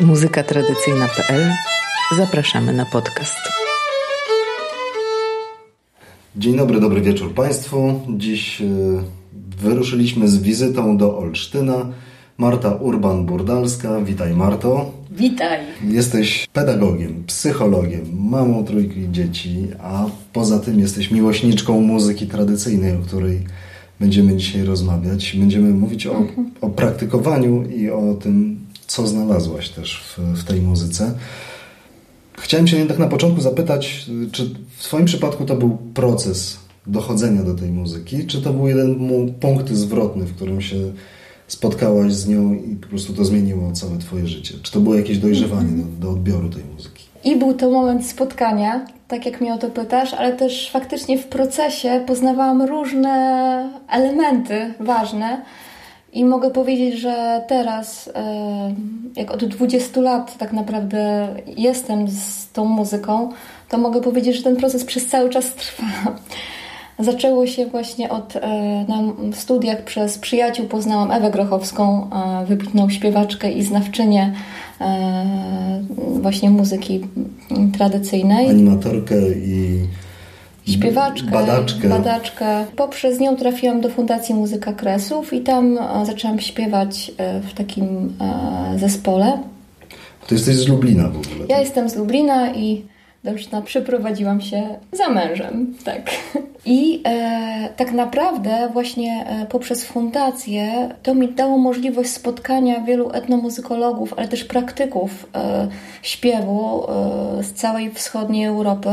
muzykatradycyjna.pl Zapraszamy na podcast. Dzień dobry, dobry wieczór Państwu. Dziś y, wyruszyliśmy z wizytą do Olsztyna. Marta Urban-Burdalska. Witaj Marto. Witaj. Jesteś pedagogiem, psychologiem, mamą trójki dzieci, a poza tym jesteś miłośniczką muzyki tradycyjnej, o której będziemy dzisiaj rozmawiać. Będziemy mówić o, o praktykowaniu i o tym, co znalazłaś też w, w tej muzyce. Chciałem się jednak na początku zapytać, czy w Twoim przypadku to był proces dochodzenia do tej muzyki, czy to był jeden punkt zwrotny, w którym się spotkałaś z nią i po prostu to zmieniło całe Twoje życie? Czy to było jakieś dojrzewanie do, do odbioru tej muzyki? I był to moment spotkania, tak jak mnie o to pytasz, ale też faktycznie w procesie poznawałam różne elementy ważne. I mogę powiedzieć, że teraz, e, jak od 20 lat tak naprawdę jestem z tą muzyką, to mogę powiedzieć, że ten proces przez cały czas trwa. Zaczęło się właśnie od, e, na studiach przez przyjaciół poznałam Ewę Grochowską, e, wybitną śpiewaczkę i znawczynię właśnie muzyki tradycyjnej. Animatorkę i śpiewaczkę, badaczkę. badaczkę. Poprzez nią trafiłam do Fundacji Muzyka Kresów i tam e, zaczęłam śpiewać e, w takim e, zespole. To jesteś z Lublina w ogóle. Ja jestem z Lublina i do Olsztyna przeprowadziłam się za mężem, tak. I e, tak naprawdę właśnie e, poprzez fundację to mi dało możliwość spotkania wielu etnomuzykologów, ale też praktyków e, śpiewu z całej wschodniej Europy.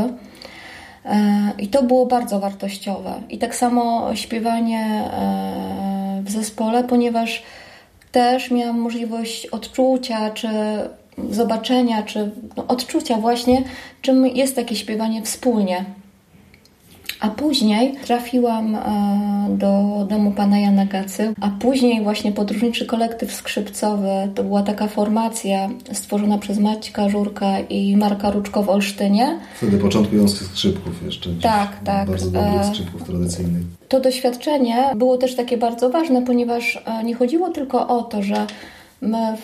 E, I to było bardzo wartościowe. I tak samo śpiewanie e, w zespole, ponieważ też miałam możliwość odczucia, czy zobaczenia, czy no, odczucia właśnie, czym jest takie śpiewanie wspólnie. A później trafiłam e, do domu pana Jana Gacy, a później właśnie podróżniczy kolektyw skrzypcowy. To była taka formacja stworzona przez Maćka Żurka i Marka Ruczko w Olsztynie. Wtedy początkujących skrzypków jeszcze. Tak, tak. Bardzo dobrych e, skrzypków tradycyjnych. To doświadczenie było też takie bardzo ważne, ponieważ e, nie chodziło tylko o to, że my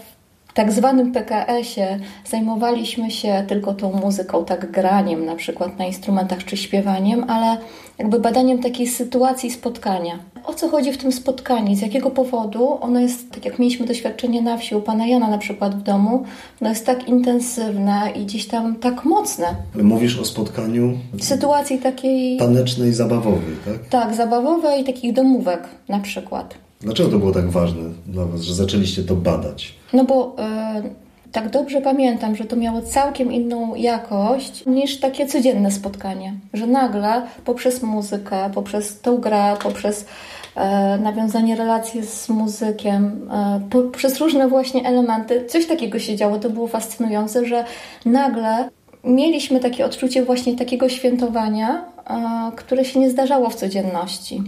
tak zwanym PKS-ie zajmowaliśmy się tylko tą muzyką, tak graniem na przykład na instrumentach czy śpiewaniem, ale jakby badaniem takiej sytuacji spotkania. O co chodzi w tym spotkaniu? Z jakiego powodu ono jest, tak jak mieliśmy doświadczenie na wsi u pana Jana na przykład w domu, ono jest tak intensywne i gdzieś tam tak mocne. Mówisz o spotkaniu sytuacji takiej tanecznej, zabawowej, tak? Tak, zabawowej i takich domówek na przykład. Dlaczego to było tak ważne dla Was, że zaczęliście to badać? No bo e, tak dobrze pamiętam, że to miało całkiem inną jakość niż takie codzienne spotkanie. Że nagle poprzez muzykę, poprzez tą grę, poprzez e, nawiązanie relacji z muzykiem, e, poprzez różne właśnie elementy, coś takiego się działo. To było fascynujące, że nagle mieliśmy takie odczucie właśnie takiego świętowania, które się nie zdarzało w codzienności.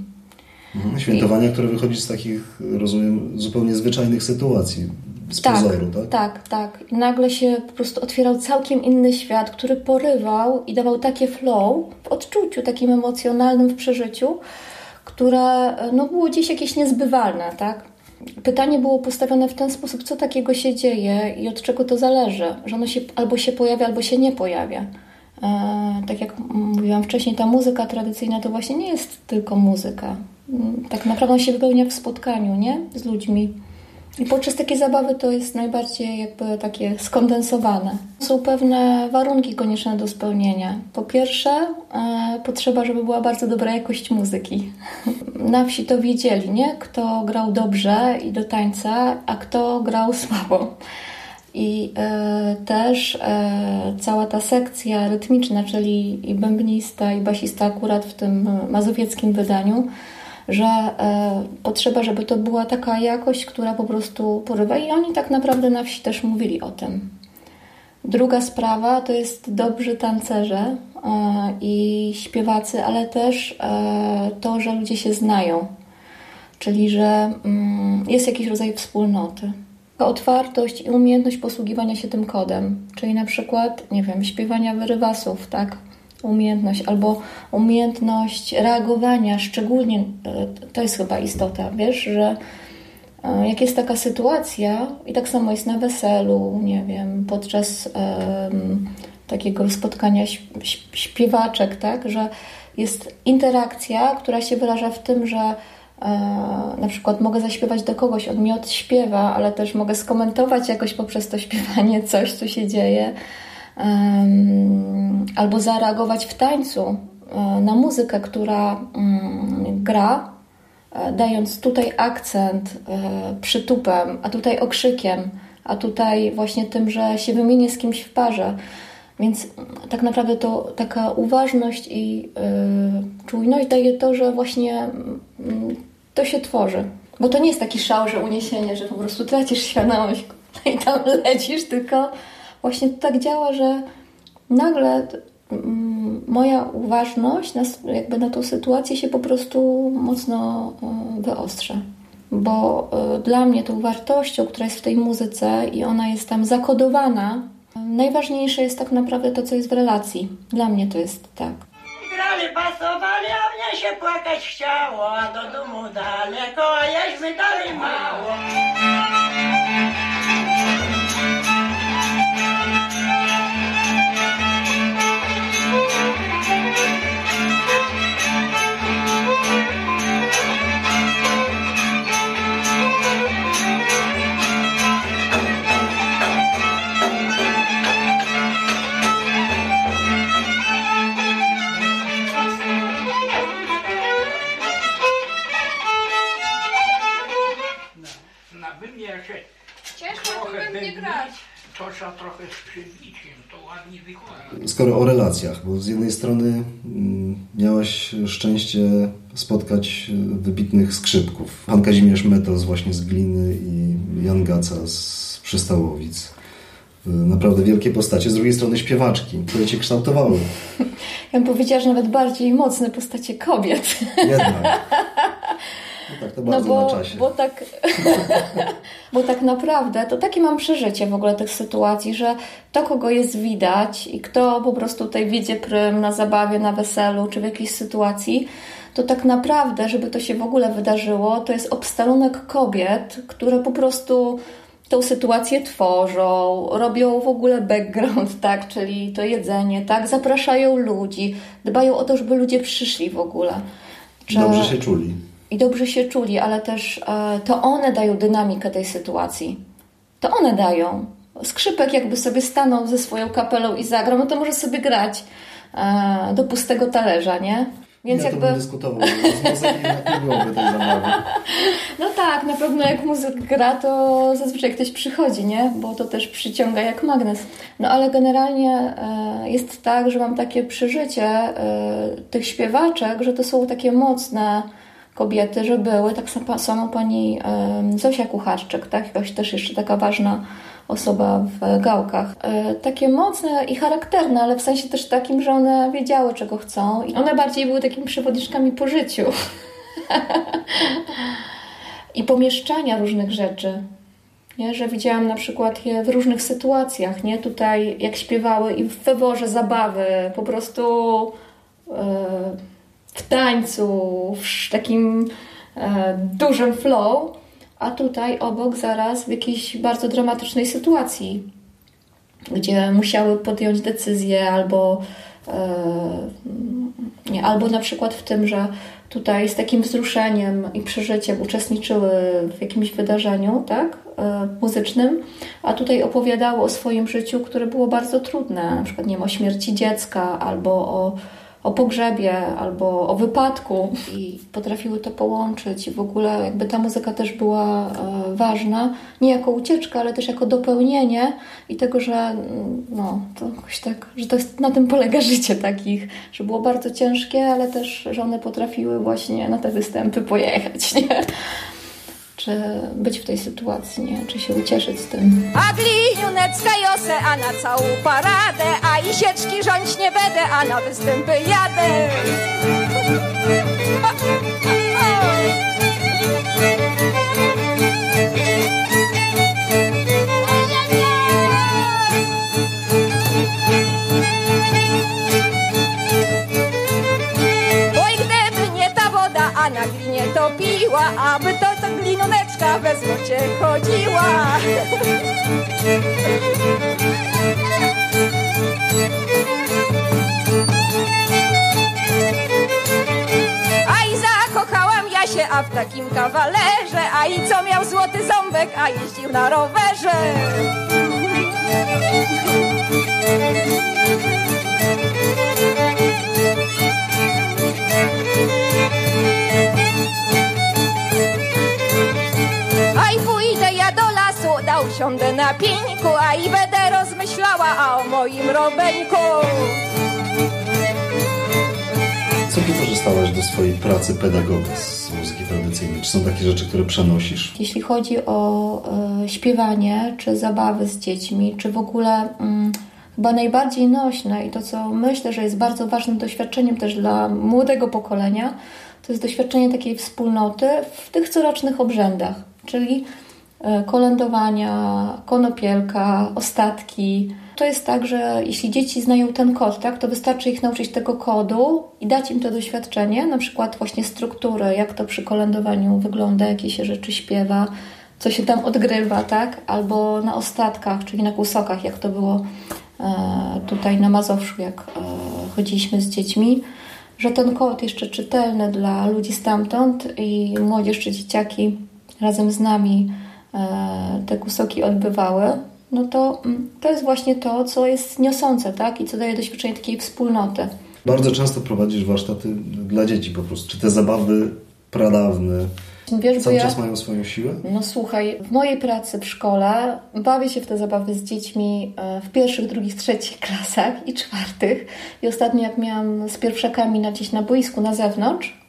Mhm. Świętowania, I... które wychodzi z takich, rozumiem, zupełnie zwyczajnych sytuacji. Z tak, pozoru, tak? Tak, tak. I nagle się po prostu otwierał całkiem inny świat, który porywał i dawał takie flow w odczuciu takim emocjonalnym, w przeżyciu, które no, było gdzieś jakieś niezbywalne, tak? Pytanie było postawione w ten sposób, co takiego się dzieje i od czego to zależy, że ono się albo się pojawia, albo się nie pojawia. E, tak jak mówiłam wcześniej, ta muzyka tradycyjna to właśnie nie jest tylko muzyka. Mm, tak naprawdę się wypełnia w spotkaniu, nie? Z ludźmi. I podczas takiej zabawy to jest najbardziej jakby takie skondensowane. Są pewne warunki konieczne do spełnienia. Po pierwsze, e, potrzeba, żeby była bardzo dobra jakość muzyki. Na wsi to wiedzieli, nie? Kto grał dobrze i do tańca, a kto grał słabo. I e, też e, cała ta sekcja rytmiczna, czyli i bębnista, i basista akurat w tym mazowieckim wydaniu, że e, potrzeba, żeby to była taka jakość, która po prostu porywa. I oni tak naprawdę na wsi też mówili o tym. Druga sprawa to jest dobrzy tancerze i śpiewacy, ale też to, że ludzie się znają, czyli że mm, jest jakiś rodzaj wspólnoty. Otwartość i umiejętność posługiwania się tym kodem, czyli na przykład, nie wiem, śpiewania wyrywasów, tak? umiejętność albo umiejętność reagowania, szczególnie e, to jest chyba istota, wiesz, że E, jak jest taka sytuacja, i tak samo jest na weselu, nie wiem, podczas um, takiego spotkania śpiewaczek, tak, że jest interakcja, która się wyraża w tym, że na przykład mogę zaśpiewać do kogoś, on mi odśpiewa, ale też mogę skomentować jakoś poprzez to śpiewanie coś, co się dzieje, albo zareagować w tańcu e, na muzykę, która um, gra E, dając tutaj akcent e, przytupem, a tutaj okrzykiem, a tutaj właśnie tym, że się wymienię z kimś w parze. Więc tak naprawdę to taka uważność i yy, czujność daje to, że właśnie yy, to się tworzy. Bo to nie jest taki szał, że uniesienie, że po prostu tracisz świadomość i tam lecisz, tylko właśnie to tak działa, że nagle Mm, moja uważność na, jakby na tą sytuację się po prostu mocno e, wyostrza. Bo e, dla mnie tą wartością, która jest w tej muzyce i ona jest tam zakodowana, najważniejsze jest tak naprawdę to, co jest w relacji. Dla mnie to jest tak. Grali, pasowali, a mnie się płakać chciało, a do domu daleko, a jeśmy dali mało. Skoro o relacjach, bo z jednej strony mm, miałaś szczęście spotkać wybitnych skrzypków. Pan Kazimierz Metos właśnie z Gliny i Jan Gaca z Przystałowic. Naprawdę wielkie postacie. Z drugiej strony śpiewaczki, które cię kształtowały. Ja bym powiedziała, że nawet bardziej mocne postacie kobiet. Jednak. No tak, to bardzo no bo, na czasie. Bo tak, bo tak naprawdę to takie mam przeżycie w ogóle tych sytuacji, że to, kogo jest widać i kto po prostu tutaj wiedzie prym na zabawie, na weselu czy w jakiejś sytuacji, to tak naprawdę, żeby to się w ogóle wydarzyło, to jest obstalunek kobiet, które po prostu tą sytuację tworzą, robią w ogóle background, tak, czyli to jedzenie, tak, zapraszają ludzi, dbają o to, żeby ludzie przyszli w ogóle. Że... Dobrze się czuli i dobrze się czuli, ale też e, to one dają dynamikę tej sytuacji. To one dają. Skrzypek jakby sobie stanął ze swoją kapelą i zagrał, no to może sobie grać e, do pustego talerza, nie? Więc ja jakby... to dyskutował, z nie byłoby tej zabawy. No tak, na pewno jak muzyk gra, to zazwyczaj ktoś przychodzi, nie? Bo to też przyciąga jak magnes. No ale generalnie e, jest tak, że mam takie przeżycie tych śpiewaczek, że to są takie mocne kobiety, że były, tak samo pani Zosia Kucharczyk, tak? Jakaś też jeszcze taka ważna osoba w gałkach. E, takie mocne i charakterne, ale w sensie też takim, że one wiedziały, czego chcą. I one bardziej były takimi przewodniczkami po życiu. I pomieszczania różnych rzeczy. Nie? Że widziałam na przykład je w różnych sytuacjach, nie? Tutaj jak śpiewały i w feworze zabawy, po prostu... Yy, w tańcu, w takim e, dużym flow, a tutaj obok zaraz w jakiejś bardzo dramatycznej sytuacji, gdzie musiały podjąć decyzję albo e, nie, albo na przykład w tym, że tutaj z takim wzruszeniem i przeżyciem uczestniczyły w jakimś wydarzeniu, tak, e, muzycznym, a tutaj opowiadały o swoim życiu, które było bardzo trudne, na przykład nie wiem, o śmierci dziecka albo o o pogrzebie albo o wypadku. I potrafiły to połączyć. I w ogóle jakby ta muzyka też była e, ważna, nie jako ucieczka, ale też jako dopełnienie i tego, że mm, no, to jakoś tak, że to jest, na tym polega życie takich, że było bardzo ciężkie, ale też, że one potrafiły właśnie na te występy pojechać, nie? Czy być w tej sytuacji, nie? czy się ucieszyć z tym. A gliniunecka jose, a na całą paradę, a i sieczki rządź nie będę, a na występy jadę. Oj, gdyby nie ta woda, a na glinie topiła, aby minioneczka we złocie chodziła. A i zakochałam ja się, a w takim kawalerze, a i co miał złoty ząbek, a jeździł na rowerze. Usiądę na pieńku, a i będę rozmyślała a o moim robeńku. Co wykorzystałaś do swojej pracy pedagoga z muzyki tradycyjnej? Czy są takie rzeczy, które przenosisz? Jeśli chodzi o e, śpiewanie, czy zabawy z dziećmi, czy w ogóle mm, chyba najbardziej nośne i to, co myślę, że jest bardzo ważnym doświadczeniem też dla młodego pokolenia, to jest doświadczenie takiej wspólnoty w tych corocznych obrzędach, czyli kolędowania, konopielka, ostatki. To jest tak, że jeśli dzieci znają ten kod, tak, to wystarczy ich nauczyć tego kodu i dać im to doświadczenie, na przykład właśnie struktury, jak to przy kolędowaniu wygląda, jakie się rzeczy śpiewa, co się tam odgrywa, tak? Albo na ostatkach, czyli na kłusokach, jak to było e, tutaj na Mazowszu, jak e, chodziliśmy z dziećmi, że ten kod jeszcze czytelny dla ludzi stamtąd i młodzież czy dzieciaki razem z nami e, te kusoki odbywały, no to mm, to jest właśnie to, co jest niosące, tak? I co daje doświadczenie takiej wspólnoty. Bardzo często prowadzisz warsztaty dla dzieci po prostu. Czy te zabawy pradawne Wiesz, cały ja, czas mają swoją siłę? no słuchaj, w mojej pracy w szkole bawię się w te zabawy z dziećmi e, w pierwszych, drugich, trzecich klasach i czwartych. I ostatnio jak miałam z pierwszakami na gdzieś na boisku na zewnątrz e,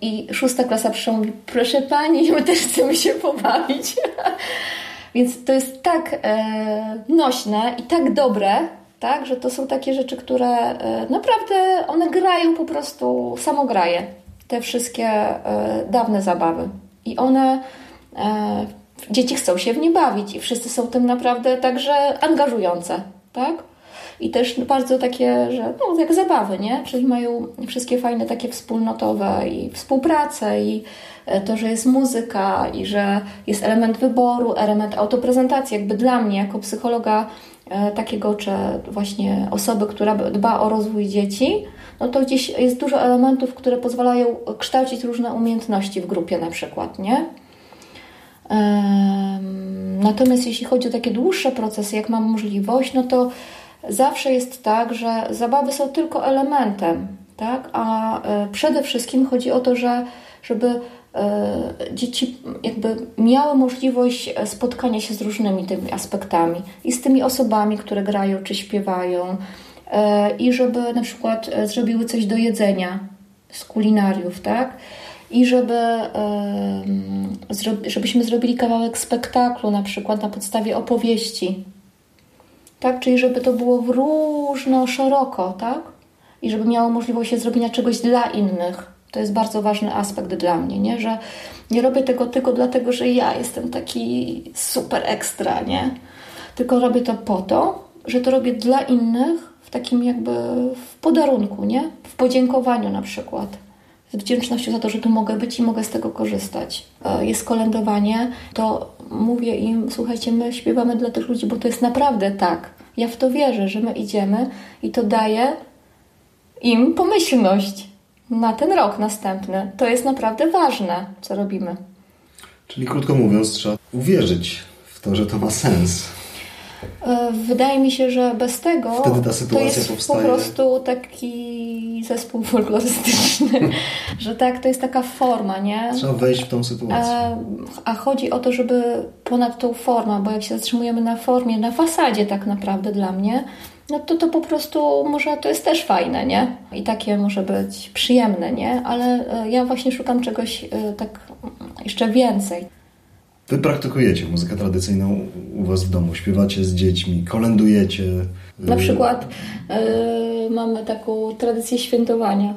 i szósta klasa przyszła mówi, proszę Pani, my też chcemy się pobawić. Więc to jest tak e, nośne i tak dobre, tak, że to są takie rzeczy, które e, naprawdę one grają po prostu, samograje te wszystkie e, dawne zabawy. I one, e, dzieci chcą się w nie bawić i wszyscy są tym naprawdę także angażujące, tak? I też bardzo takie, że no, jak zabawy, nie? Czyli mają wszystkie fajne takie wspólnotowe i współpracę i e, to, że jest muzyka i że jest element wyboru, element autoprezentacji. Jakby dla mnie, jako psychologa e, takiego, czy właśnie osoby, która dba o rozwój dzieci, no to gdzieś jest dużo elementów, które pozwalają kształcić różne umiejętności w grupie na przykład, nie? Natomiast jeśli chodzi o takie dłuższe procesy, jak mam możliwość, no to zawsze jest tak, że zabawy są tylko elementem, tak? A e, przede wszystkim chodzi o to, że żeby e, dzieci jakby miały możliwość e, spotkania się z różnymi tymi aspektami i z tymi osobami, które grają czy śpiewają i żeby na przykład zrobiły coś do jedzenia z kulinariów, tak? I żeby, żebyśmy zrobili kawałek spektaklu, na przykład na podstawie opowieści, tak? Czyli żeby to było w różno, szeroko, tak? I żeby miało możliwość zrobienia czegoś dla innych. To jest bardzo ważny aspekt dla mnie, nie? Że nie robię tego tylko dlatego, że ja jestem taki super ekstra, nie? Tylko robię to po to, że to robię dla innych w takim jakby w podarunku, nie? W podziękowaniu na przykład. Z wdzięcznością za to, że tu mogę być i mogę z tego korzystać. E, Jest kolędowanie, to mówię im, słuchajcie, my śpiewamy dla tych ludzi, bo to jest naprawdę tak. Ja w to wierzę, że my idziemy i to daje im pomyślność na ten rok następny. To jest naprawdę ważne, co robimy. Czyli krótko mówiąc, trzeba uwierzyć w to, że to ma sens. E, Wydaje mi się, że bez tego to jest powstaje. po prostu taki zespół folklorystyczny, że tak, to jest taka forma, nie? Trzeba wejść w tą sytuację. A, a chodzi o to, żeby ponad tą formą, bo jak się zatrzymujemy na formie, na fasadzie tak naprawdę dla mnie, no to to po prostu może to jest też fajne, nie? I takie może być przyjemne, nie? Ale e, ja właśnie szukam czegoś e, tak jeszcze więcej. Wy praktykujecie muzykę tradycyjną u Was w domu, śpiewacie z dziećmi, kolędujecie. Na przykład e, mamy taką tradycję świętowania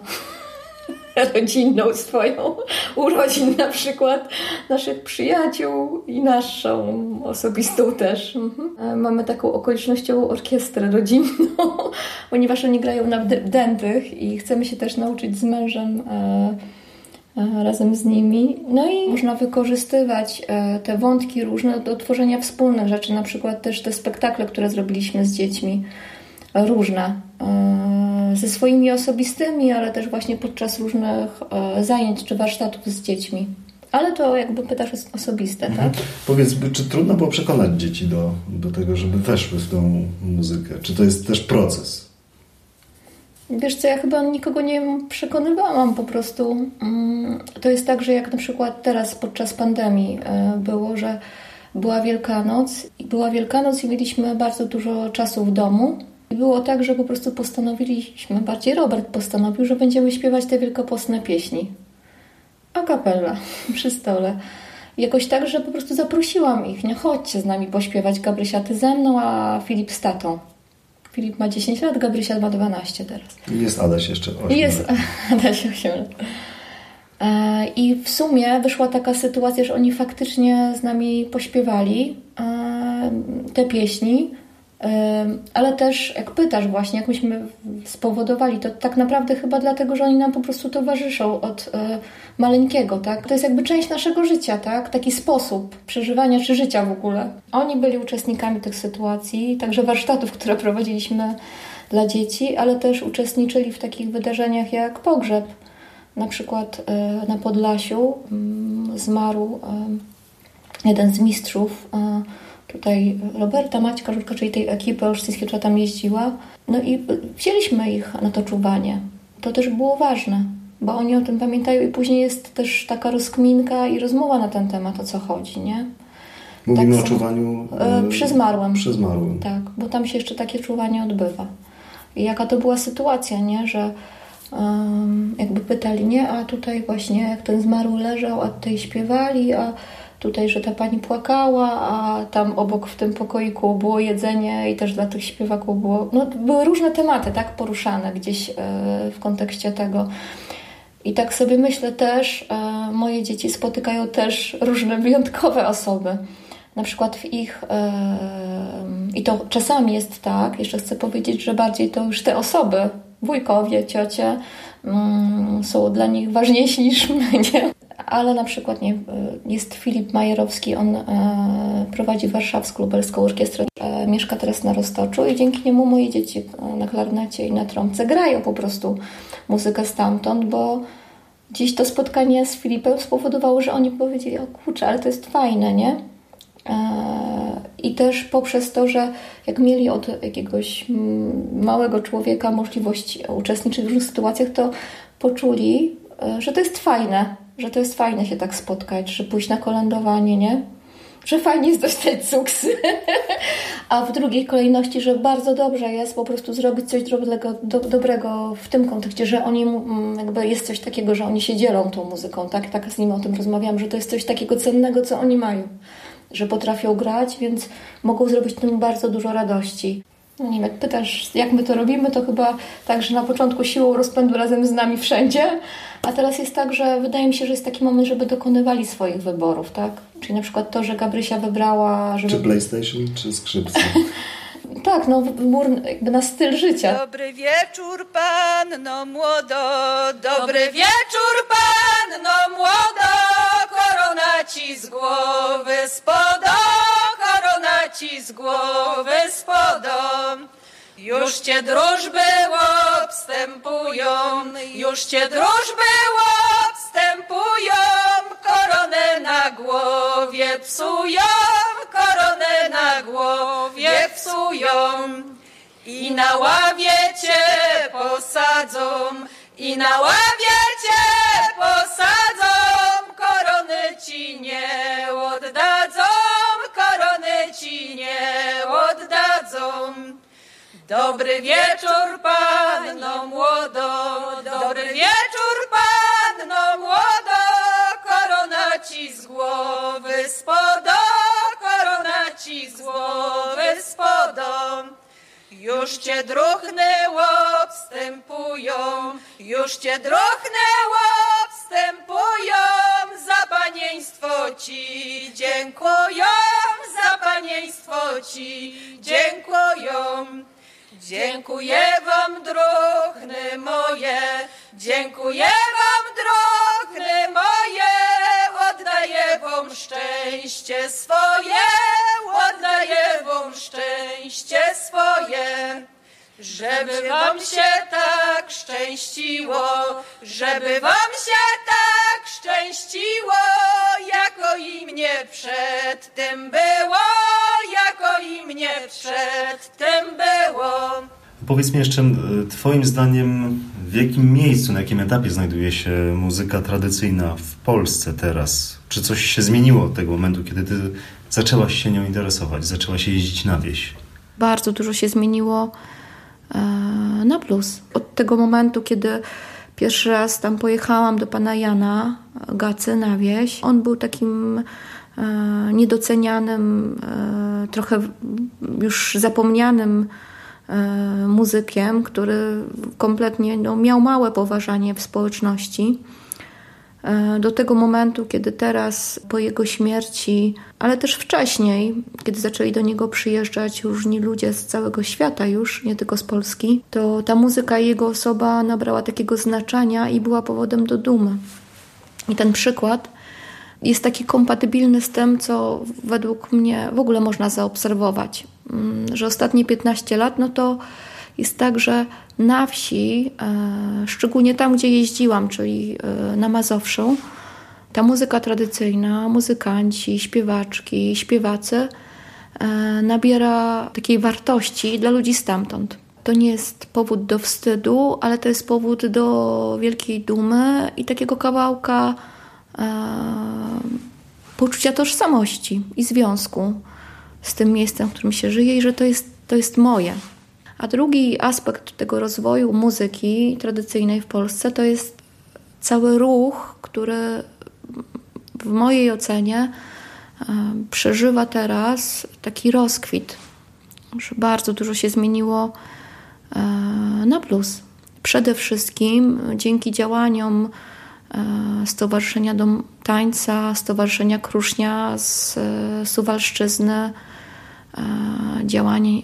rodzinną swoją, urodzin na przykład naszych przyjaciół i naszą osobistą też. Mhm. E, Mamy taką okolicznościową orkiestrę rodzinną, ponieważ oni grają na dętych i chcemy się też nauczyć z mężem e, razem z nimi. No i można wykorzystywać e, te wątki różne do tworzenia wspólnych rzeczy, na przykład też te spektakle, które zrobiliśmy z dziećmi, e, różne, ze swoimi osobistymi, ale też właśnie podczas różnych zajęć czy warsztatów z dziećmi. Ale to jakby pytasz osobiste, mhm. tak? Powiedz, czy trudno było przekonać dzieci do, do tego, żeby weszły w tą muzykę? Czy to jest też proces? Wiesz co, ja chyba nikogo nie przekonywałam po prostu. Mm, to jest tak, że jak na przykład teraz podczas pandemii e, było, że była Wielkanoc i była Wielkanoc i mieliśmy bardzo dużo czasu w domu. I było tak, że po prostu postanowiliśmy, bardziej Robert postanowił, że będziemy śpiewać te wielkopostne pieśni. A kapella przy stole. Jakoś tak, że po prostu zaprosiłam ich, nie chodźcie z nami pośpiewać, Gabrysia ty ze mną, a Filip z tatą. Filip ma 10 lat, Gabrysia ma 12 teraz. I jest Adaś jeszcze 8 Jest lat. Adaś 8 lat. I w sumie wyszła taka sytuacja, że oni faktycznie z nami pośpiewali e, te pieśni, ale też jak pytasz właśnie, jak myśmy spowodowali, to tak naprawdę chyba dlatego, że oni nam po prostu towarzyszą od maleńkiego, tak? To jest jakby część naszego życia, tak? Taki sposób przeżywania czy życia w ogóle. Oni byli uczestnikami tych sytuacji, także warsztatów, które prowadziliśmy dla dzieci, ale też uczestniczyli w takich wydarzeniach jak pogrzeb. Na przykład e, na Podlasiu mm, zmarł e, jeden z mistrzów e, tutaj Roberta Maćka Żurka, czyli tej ekipy olsztyńskiej, która tam jeździła. No i wzięliśmy ich na to czuwanie. To też było ważne bo oni o tym pamiętają i później jest też taka rozkminka i rozmowa na ten temat, o co chodzi, nie? Mówimy tak o czuwaniu e, przy zmarłym. Przy zmarłym. Tak, bo tam się jeszcze takie czuwanie odbywa. I jaka to była sytuacja, nie? Że jakby pytali, nie? A tutaj właśnie jak ten zmarły leżał, a tutaj śpiewali, a tutaj, że ta pani płakała, a tam obok w tym pokoiku było jedzenie i też dla tych śpiewaków było... No, były różne tematy, tak? Poruszane gdzieś e, w kontekście tego. I tak sobie myślę też, e, moje dzieci spotykają też różne wyjątkowe osoby. Na przykład w ich, e, i to czasami jest tak, jeszcze chcę powiedzieć, że bardziej to już te osoby, wujkowie, ciocie, mm, są dla nich ważniejsi niż my, nie? Ale na przykład nie, jest Filip Majerowski, on e, prowadzi Warszawską Lubelską Orkiestrę, e, mieszka teraz na Roztoczu i dzięki niemu moje dzieci na klarnecie i na trąbce grają po prostu muzykę stamtąd, bo gdzieś to spotkanie z Filipem spowodowało, że oni powiedzieli, o kurczę, ale to jest fajne, nie? E, I też poprzez to, że jak mieli od jakiegoś małego człowieka możliwość uczestniczyć w różnych sytuacjach, to poczuli, e, że to jest fajne, że to jest fajne się tak spotkać, że pójść na kolędowanie, nie? że fajnie jest dostać cuksy, a w drugiej kolejności, że bardzo dobrze jest po prostu zrobić coś dobrego, do, dobrego w tym kontekście, że oni mm, jakby jest coś takiego, że oni się dzielą tą muzyką, tak, tak z nim o tym rozmawiam, że to jest coś takiego cennego, co oni mają, że potrafią grać, więc mogą zrobić tym bardzo dużo radości. No nie wiem, jak pytasz, jak my to robimy, to chyba tak, że na początku siłą rozpędu razem z nami wszędzie, a teraz jest tak, że wydaje mi się, że jest taki moment, żeby dokonywali swoich wyborów, tak? Czyli na przykład to, że Gabrysia wybrała... Żeby... Czy PlayStation, czy skrzypce? tak, no wybór jakby na styl życia. Dobry wieczór, panno młodo, dobry wieczór, panno młodo, korona ci z głowy spoda, korona ci z głowy spoda. Już cię drużby obstępują, już cię drużby obstępują, koronę na głowie psują, koronę na głowie psują. I na ławie cię posadzą, i na ławie cię posadzą, korony ci nie oddadzą, Dobry wieczór, panno młodo, dobry wieczór, panno młodo, korona ci z głowy spodo, korona ci z głowy spodo. Już cię druchny wstępują, już cię druchny wstępują, za panieństwo ci dziękują, za panieństwo ci dziękują. Dziękuję wam, drogny moje, dziękuję wam, drogny moje, oddaję wam szczęście swoje, oddaję wam szczęście swoje. Żeby wam się tak szczęściło, żeby wam się tak szczęściło, jako i mnie przed tym było jako i mnie przed tym było. Powiedz mi jeszcze, Twoim zdaniem, w jakim miejscu, na jakim etapie znajduje się muzyka tradycyjna w Polsce teraz? Czy coś się zmieniło od tego momentu, kiedy Ty zaczęłaś się nią interesować, zaczęłaś jeździć na wieś? Bardzo dużo się zmieniło e, na plus. Od tego momentu, kiedy pierwszy raz tam pojechałam do pana Jana Gacy na wieś, on był takim e, niedocenianym, e, trochę już zapomnianym muzykiem, który kompletnie no, miał małe poważanie w społeczności. E, do tego momentu, kiedy teraz po jego śmierci, ale też wcześniej, kiedy zaczęli do niego przyjeżdżać różni ludzie z całego świata już, nie tylko z Polski, to ta muzyka i jego osoba nabrała takiego znaczenia i była powodem do dumy. I ten przykład jest taki kompatybilny z tym, co według mnie w ogóle można zaobserwować, mm, że ostatnie 15 lat, no to jest tak, że na wsi, e, szczególnie tam, gdzie jeździłam, czyli e, na Mazowszu, ta muzyka tradycyjna, muzykanci, śpiewaczki, śpiewacy e, nabiera takiej wartości dla ludzi stamtąd. To nie jest powód do wstydu, ale to jest powód do wielkiej dumy i takiego kawałka poczucia tożsamości i związku z tym miejscem, w którym się żyje i że to jest, to jest moje. A drugi aspekt tego rozwoju muzyki tradycyjnej w Polsce to jest cały ruch, który w mojej ocenie e, przeżywa teraz taki rozkwit, że bardzo dużo się zmieniło e, na plus. Przede wszystkim dzięki działaniom Stowarzyszenia Dom Tańca, Stowarzyszenia Krusznia z Suwalszczyzny, działań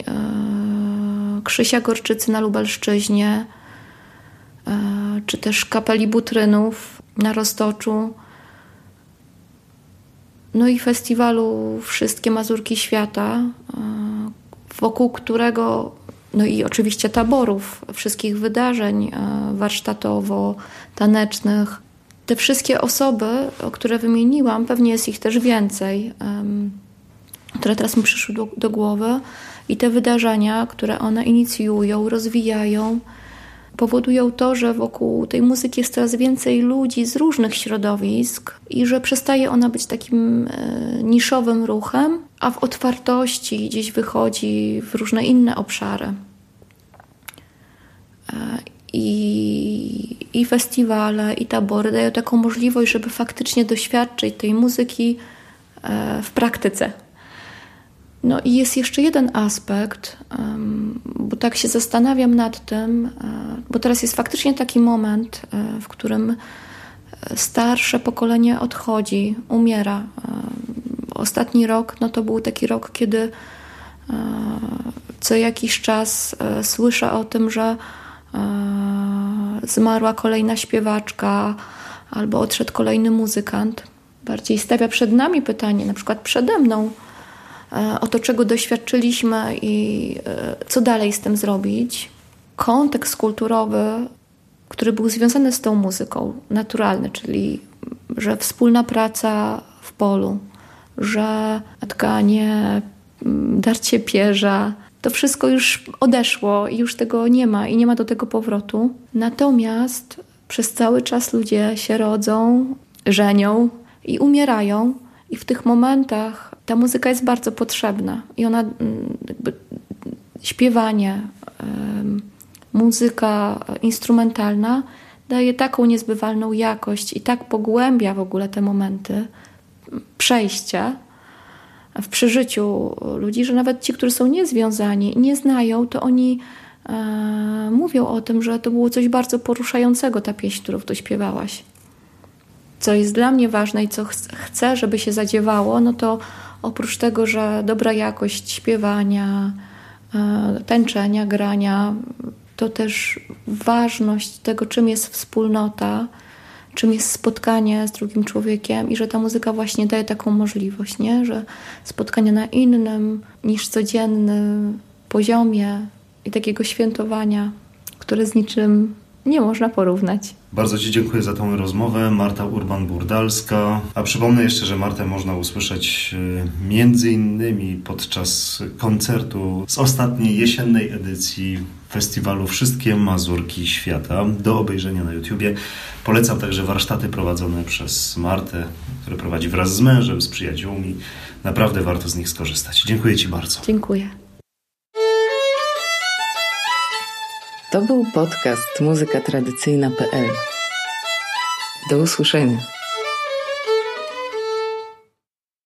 Krzysia Gorczycy na Lubelszczyźnie, e, czy też kapeli Butrynów na Roztoczu, no i festiwalu Wszystkie Mazurki Świata, e, wokół którego, no i oczywiście taborów, wszystkich wydarzeń e, warsztatowo-tanecznych. Te wszystkie osoby, które wymieniłam, pewnie jest ich też więcej, które teraz mi przyszły do, do głowy, i te wydarzenia, które one inicjują, rozwijają, powodują to, że wokół tej muzyki jest coraz więcej ludzi z różnych środowisk i że przestaje ona być takim e, niszowym ruchem, a w otwartości gdzieś wychodzi w różne inne obszary. I, I festiwale, i tabory dają taką możliwość, żeby faktycznie doświadczyć tej muzyki e, w praktyce no i jest jeszcze jeden aspekt, bo tak się zastanawiam nad tym, e, bo teraz jest faktycznie taki moment, e, w którym starsze pokolenie odchodzi, umiera. Ostatni rok no to był taki rok, kiedy co jakiś czas słyszę o tym, że zmarła kolejna śpiewaczka albo odszedł kolejny muzykant. Bardziej stawia przed nami pytanie, na przykład przede mną, E, o to, czego doświadczyliśmy i e, co dalej z tym zrobić. Kontekst kulturowy, który był związany z tą muzyką, naturalny, czyli że wspólna praca w polu, że tkanie, darcie pierza, to wszystko już odeszło i już tego nie ma i nie ma do tego powrotu. Natomiast przez cały czas ludzie się rodzą, żenią i umierają, i w tych momentach ta muzyka jest bardzo potrzebna i ona mm, jakby śpiewanie, muzyka instrumentalna daje taką niezbywalną jakość i tak pogłębia w ogóle te momenty przejścia w przeżyciu ludzi, że nawet ci, którzy są niezwiązani nie znają, to oni e, mówią o tym, że to było coś bardzo poruszającego, ta pieśń, którą tu śpiewałaś. Co jest dla mnie ważne i co chcę, żeby się zadziewało, no to oprócz tego, że dobra jakość śpiewania, e, tańczenia, grania, to też ważność tego, czym jest wspólnota czym jest spotkanie z drugim człowiekiem i że ta muzyka właśnie daje taką możliwość, nie? że spotkania na innym niż codziennym poziomie i takiego świętowania, które z niczym nie można porównać. Bardzo Ci dziękuję za tą rozmowę. Marta Urban-Burdalska. A przypomnę jeszcze, że Martę można usłyszeć y, między innymi podczas koncertu z ostatniej jesiennej edycji festiwalu Wszystkie Mazurki Świata do obejrzenia na YouTubie. Polecam także warsztaty prowadzone przez Martę, które prowadzi wraz z mężem, z przyjaciółmi. Naprawdę warto z nich skorzystać. Dziękuję Ci bardzo. Dziękuję. To był podcast muzykatradycyjna.pl. Do usłyszenia.